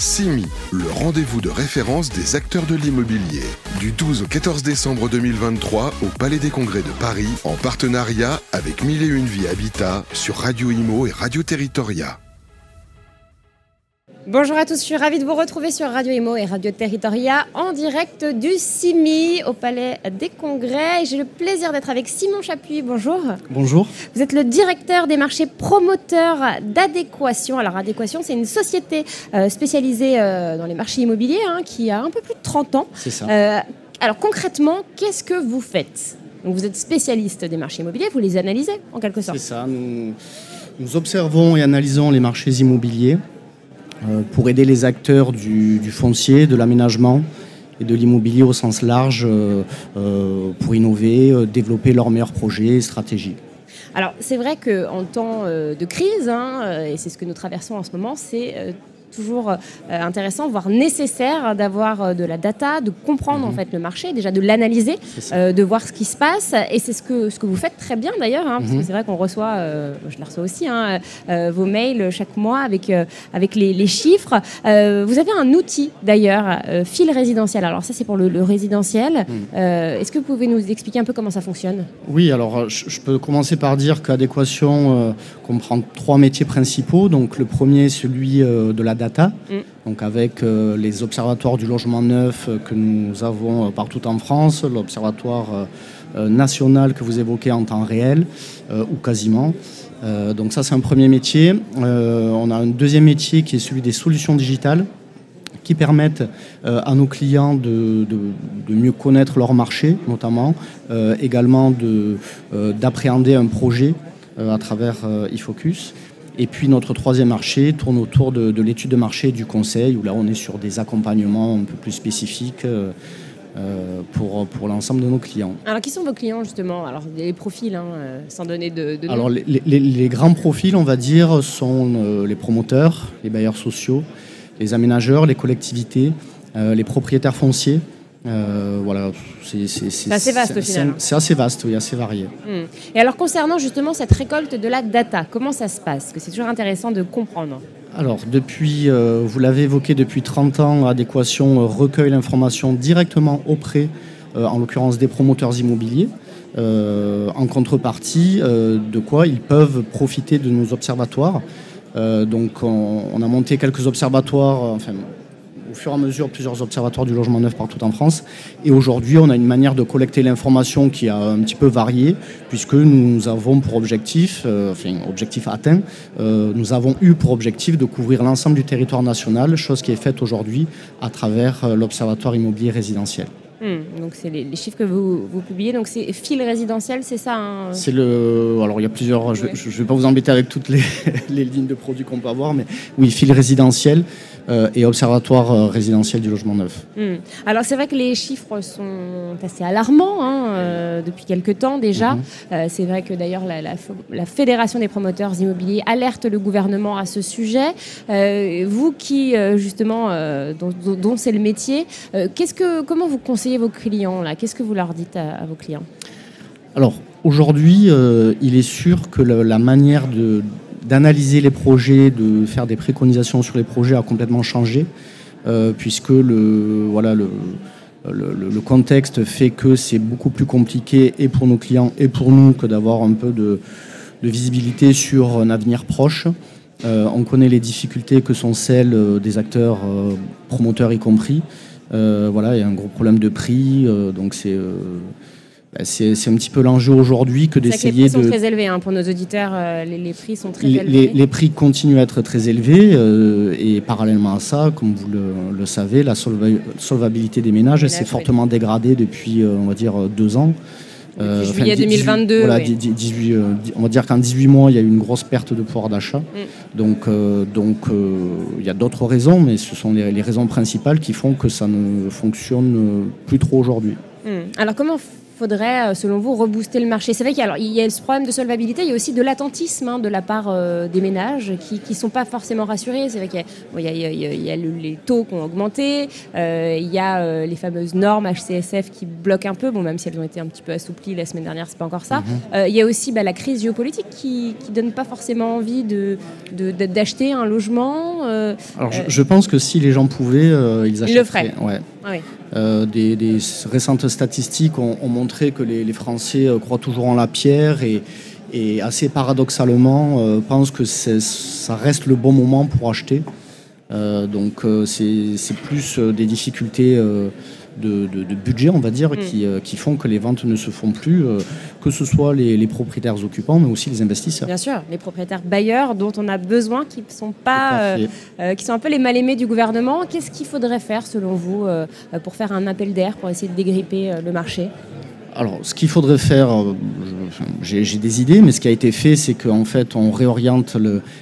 CIMI, le rendez-vous de référence des acteurs de l'immobilier. Du 12 au 14 décembre 2023 au Palais des Congrès de Paris, en partenariat avec Mille et Une Vie Habitat sur Radio Imo et Radio Territoria. Bonjour à tous, je suis ravie de vous retrouver sur Radio Imo et Radio Territoria en direct du CIMI au Palais des Congrès. J'ai le plaisir d'être avec Simon Chapuis. Bonjour. Bonjour. Vous êtes le directeur des marchés promoteurs d'adéquation. Alors, Adéquation, c'est une société euh, spécialisée euh, dans les marchés immobiliers hein, qui a un peu plus de 30 ans. C'est ça. Euh, alors, concrètement, qu'est-ce que vous faites? Donc, Vous êtes spécialiste des marchés immobiliers, vous les analysez en quelque sorte. C'est ça. Nous, nous observons et analysons les marchés immobiliers pour aider les acteurs du, foncier, de l'aménagement et de l'immobilier au sens large euh, euh, pour innover, euh, développer leurs meilleurs projets et stratégies. Alors, c'est vrai qu'en temps euh, de crise, hein, euh, et c'est ce que nous traversons en ce moment, c'est euh, toujours euh, intéressant, voire nécessaire d'avoir euh, de la data, de comprendre en fait le marché, déjà de l'analyser, euh, de voir ce qui se passe. Et c'est ce que, ce que vous faites très bien d'ailleurs, hein, parce que Mhm. c'est vrai qu'on reçoit, euh, je les reçois aussi, hein, euh, vos mails chaque mois avec, avec les, les chiffres. Vous avez un outil d'ailleurs, fil résidentiel. Alors ça c'est pour le, le résidentiel. Mhm. Est-ce que vous pouvez nous expliquer un peu comment ça fonctionne? Oui, alors je, je peux commencer par dire qu'Adéquation comprend trois métiers principaux. Donc le premier, celui de la data, Mm. donc avec euh, les observatoires du logement neuf euh, que nous avons euh, partout en France, l'observatoire national que vous évoquez en temps réel ou quasiment. Donc ça, c'est un premier métier. On a un deuxième métier qui est celui des solutions digitales qui permettent euh, à nos clients de, de- de mieux connaître leur marché, notamment, euh, également de, euh, d'appréhender un projet à travers eFocus. Et puis notre troisième marché tourne autour de, de l'étude de marché et du conseil, où là on est sur des accompagnements un peu plus spécifiques euh, euh, pour, pour l'ensemble de nos clients. Alors qui sont vos clients justement? Alors les profils, hein, euh, sans donner de. Alors les, les- les grands profils, on va dire, sont euh, les promoteurs, les bailleurs sociaux, les aménageurs, les collectivités, les propriétaires fonciers. Euh, voilà, c'est assez vaste, au final. C'est assez vaste, oui, assez varié. Hmm. Et alors concernant justement cette récolte de la data, comment ça se passe? Parce que c'est toujours intéressant de comprendre. Alors, depuis, euh, vous l'avez évoqué, depuis 30 ans, Adéquation euh, recueille l'information directement auprès, euh, en l'occurrence, des promoteurs immobiliers. en contrepartie de quoi ils peuvent profiter de nos observatoires. Donc, on, on a monté quelques observatoires, enfin, fur et à mesure, plusieurs observatoires du logement neuf partout en France. Et aujourd'hui, on a une manière de collecter l'information qui a un petit peu varié, puisque nous avons pour objectif, euh, enfin, objectif atteint, euh, nous avons eu pour objectif de couvrir l'ensemble du territoire national, chose qui est faite aujourd'hui à travers euh, l'Observatoire immobilier résidentiel. Hmm. Donc c'est les, les chiffres que vous, vous publiez. Donc c'est fil résidentiel, c'est ça hein? C'est le. Alors, il y a plusieurs. Je ne vais pas vous embêter avec toutes les, les lignes de produits qu'on peut avoir, mais oui, fil résidentiel euh, et observatoire euh, résidentiel du logement neuf. Hmm. Alors c'est vrai que les chiffres sont assez alarmants hein, euh, depuis quelques temps déjà. Mhm. C'est vrai que d'ailleurs la, la f- la Fédération des promoteurs immobiliers alerte le gouvernement à ce sujet. Vous qui justement dont, c'est le métier, qu'est-ce que comment vous conseillez vos clients là? Qu'est-ce que vous leur dites à, à vos clients? Alors aujourd'hui, il est sûr que la manière de- d'analyser les projets, de faire des préconisations sur les projets a complètement changé, euh, puisque le, voilà, le, le- contexte fait que c'est beaucoup plus compliqué et pour nos clients et pour nous que d'avoir un peu de, de visibilité sur un avenir proche. Euh, on connaît les difficultés que sont celles euh, des acteurs promoteurs y compris. Voilà, il y a un gros problème de prix, donc c'est c'est c'est un petit peu l'enjeu aujourd'hui que vrai que les d'essayer prix sont de. très élevés hein, pour nos auditeurs. euh, les, les prix sont très Les, élevés. les- les prix continuent à être très élevés euh, et parallèlement à ça, comme vous le, le savez, la solva- solvabilité des ménages s'est oui. fortement dégradée depuis, euh, on va dire, deux ans. Depuis enfin, juillet 18 2022, Voilà, oui. dix- dix- 18, euh, dix- on va dire qu'en 18 mois, il y a eu une grosse perte de pouvoir d'achat. Mm. Donc, donc il y a d'autres raisons, mais ce sont les, les raisons principales qui font que ça ne fonctionne plus trop aujourd'hui. Hmm. Alors comment faudrait, selon vous, rebooster le marché C'est vrai qu'il y, y, a ce problème de solvabilité, il y a aussi de l'attentisme hein, de la part des ménages qui ne sont pas forcément rassurés. C'est vrai qu'il y, a, les taux qui ont augmenté, il y a les fameuses normes HCSF qui bloquent un peu, bon, même si elles ont été un petit peu assouplies la semaine dernière, c'est pas encore ça. Mhm. il y a aussi bah, la crise géopolitique qui ne donne pas forcément envie d'acheter de, un logement. Alors, je, pense que si les gens pouvaient, ils achèteraient. Ils le feraient. Ouais. Euh, des, récentes statistiques ont, montré que les, Français euh, croient toujours en la pierre et, assez paradoxalement euh, pensent que ça reste le bon moment pour acheter. donc c'est plus des difficultés de, budget, on va dire, mm. qui, font que les ventes ne se font plus, que ce soit les, propriétaires occupants, mais aussi les investisseurs. Bien sûr, les propriétaires bailleurs dont on a besoin, qui sont pas, euh, qui sont un peu les mal-aimés du gouvernement. Qu'est-ce qu'il faudrait faire, selon vous, pour faire un appel d'air, pour essayer de dégripper le marché? Alors, ce qu'il faudrait faire, j'ai des idées, mais ce qui a été fait, c'est qu'en fait, on réoriente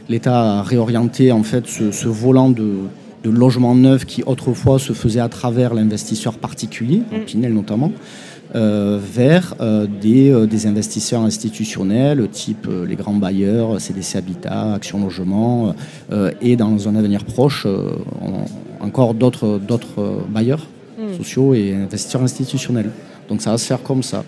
l'État a réorienté en fait ce volant de, de logements neufs qui autrefois se faisaient à travers l'investisseur particulier, mm. Pinel notamment, euh, vers euh, des, euh, des, investisseurs institutionnels, type les grands bailleurs, CDC Habitat, Action Logement, et dans un avenir proche, encore d'autres bailleurs mm. sociaux et investisseurs institutionnels. Donc ça va se faire comme ça.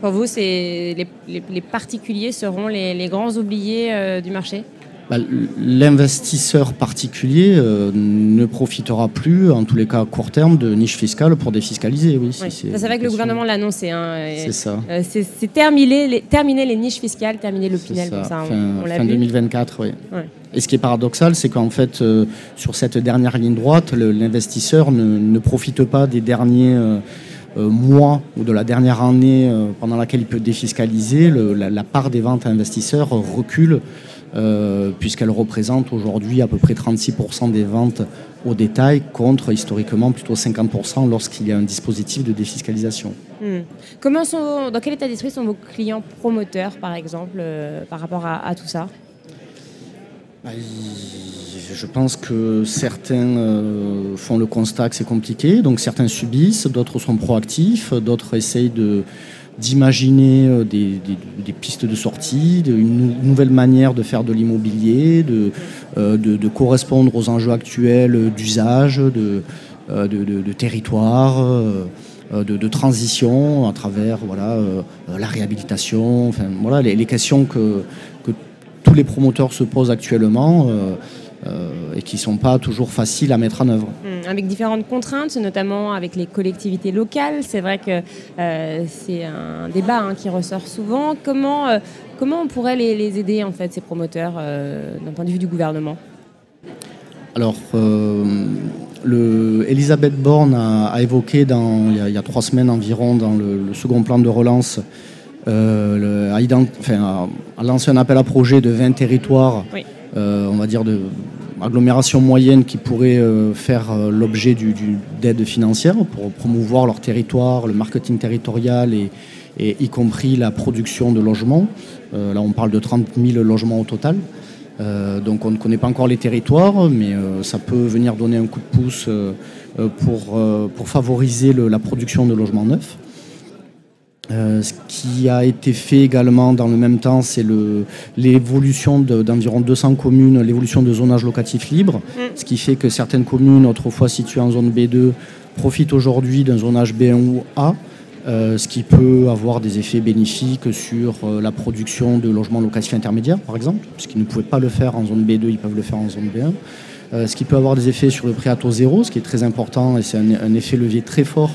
Pour vous, les, les, particuliers seront les, les grands oubliés du marché? Bah, l'investisseur particulier euh, ne profitera plus, en tous les cas à court terme, de niche fiscale pour défiscaliser. Oui, c'est vrai que le gouvernement l'a annoncé. Hein, c'est ça. Euh, c'est terminer les, terminer les niches fiscales, terminer le Pinel. Ça. Ça, fin, 2024, oui. Et ce qui est paradoxal, c'est qu'en fait, euh, sur cette dernière ligne droite, l'investisseur ne, profite pas des derniers. mois ou de la dernière année pendant laquelle il peut défiscaliser, la, la, part des ventes à investisseurs recule euh, puisqu'elle représente aujourd'hui à peu près 36% des ventes au détail, contre historiquement plutôt 50% lorsqu'il y a un dispositif de défiscalisation. Hmm. Comment sont, dans quel état d'esprit sont vos clients promoteurs, par exemple, euh, par rapport à, tout ça? Bah, je pense que certains euh, font le constat que c'est compliqué, donc certains subissent, d'autres sont proactifs, d'autres essayent de, d'imaginer euh, des, pistes de sortie, une nouvelle manière de faire de l'immobilier, de, euh, de, correspondre aux enjeux actuels d'usage, de, euh, de, territoire. De, transition à travers voilà, la réhabilitation, voilà, les, les questions que, que, tous les promoteurs se posent actuellement. Euh, et qui ne sont pas toujours faciles à mettre en œuvre. Mmh, avec différentes contraintes, notamment avec les collectivités locales. C'est vrai que euh, c'est un débat hein, qui ressort souvent. Comment, euh, comment on pourrait les, aider, en fait, ces promoteurs, d'un point de vue du gouvernement? Alors, le, Elisabeth Borne a, évoqué dans, il, y a, trois semaines environ dans le, second plan de relance le, a, lancé un appel à projet de 20 territoires oui. Euh, on va dire, de agglomérations moyennes qui pourraient euh, faire euh, l'objet d'aide financière pour promouvoir leur territoire, le marketing territorial et, y compris la production de logements. là, on parle de 30 000 logements au total. donc on ne connaît pas encore les territoires, mais ça peut venir donner un coup de pouce pour, pour favoriser la production de logements neufs. Euh, ce qui a été fait également dans le même temps, c'est l'évolution d'environ 200 communes, l'évolution de zonage locatif libre, mm. ce qui fait que certaines communes, autrefois situées en zone B2, profitent aujourd'hui d'un zonage B1 ou A, euh, ce qui peut avoir des effets bénéfiques sur euh, la production de logements locatifs intermédiaires, par exemple, puisqu'ils ne pouvaient pas le faire en zone B2, ils peuvent le faire en zone B1. ce qui peut avoir des effets sur le prêt à taux zéro, ce qui est très important, et c'est un effet levier très fort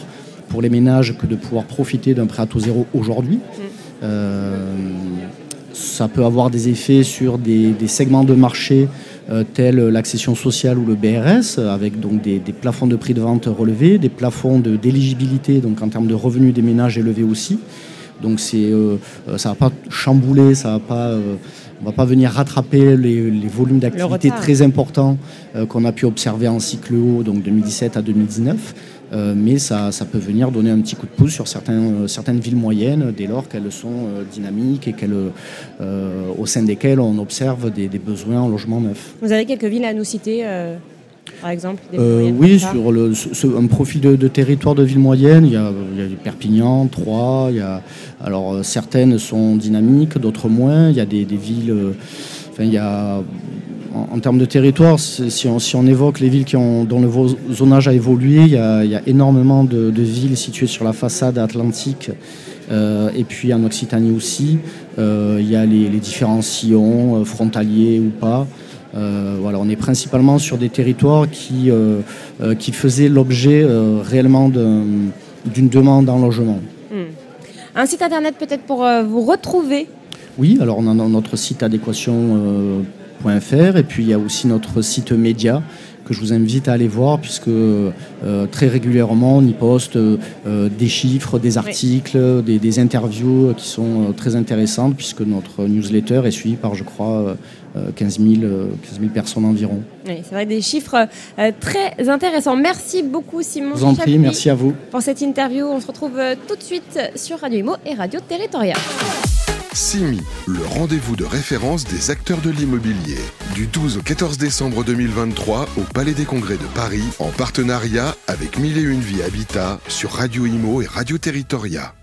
pour les ménages que de pouvoir profiter d'un prêt à taux zéro aujourd'hui. Mm. Euh, ça peut avoir des effets sur des, segments de marché euh, tels l'accession sociale ou le BRS, avec donc des, plafonds de prix de vente relevés, des plafonds d'éligibilité, donc en termes de revenus des ménages élevés aussi. Donc c'est, euh, ça ne va pas chambouler, ça va pas, on va pas venir rattraper les, volumes d'activité très importants qu'on a pu observer en cycle haut, donc 2017 à 2019. Euh, mais ça, peut venir donner un petit coup de pouce sur euh, certaines villes moyennes dès lors qu'elles sont euh, dynamiques et au sein desquelles on observe des, besoins en logement neuf. Vous avez quelques villes à nous citer par exemple Oui, sur le, un profil de, territoire de ville moyenne, il y a, il y a Perpignan, Troyes, il y a, alors certaines sont dynamiques, d'autres moins. Il y a des, villes, enfin, il y a en, termes de territoire, si on, évoque les villes qui ont, dont le zonage a évolué, il y a, énormément de, villes situées sur la façade atlantique euh, et puis en Occitanie aussi. Euh, il y a les, différents sillons, euh, frontaliers ou pas. voilà, on est principalement sur des territoires qui, qui faisaient l'objet réellement d'une demande en logement. Hmm. Un site internet peut-être pour vous retrouver? Oui, alors on a notre site adéquation et puis il y a aussi notre site média que je vous invite à aller voir puisque euh, très régulièrement on y poste euh, des chiffres, des articles, des, interviews qui sont euh, très intéressantes puisque notre newsletter est suivi par je crois 15 000, 15 personnes environ. Oui, c'est vrai des chiffres très intéressants. Merci beaucoup Simon. Vous en prie, merci à vous. Pour cette interview, on se retrouve tout de suite sur Radio Imo et Radio Territoria. CIMI, le rendez-vous de référence des acteurs de l'immobilier. Du 12 au 14 décembre 2023 au Palais des Congrès de Paris, en partenariat avec Mille et Une Vie Habitat sur Radio Imo et Radio Territoria.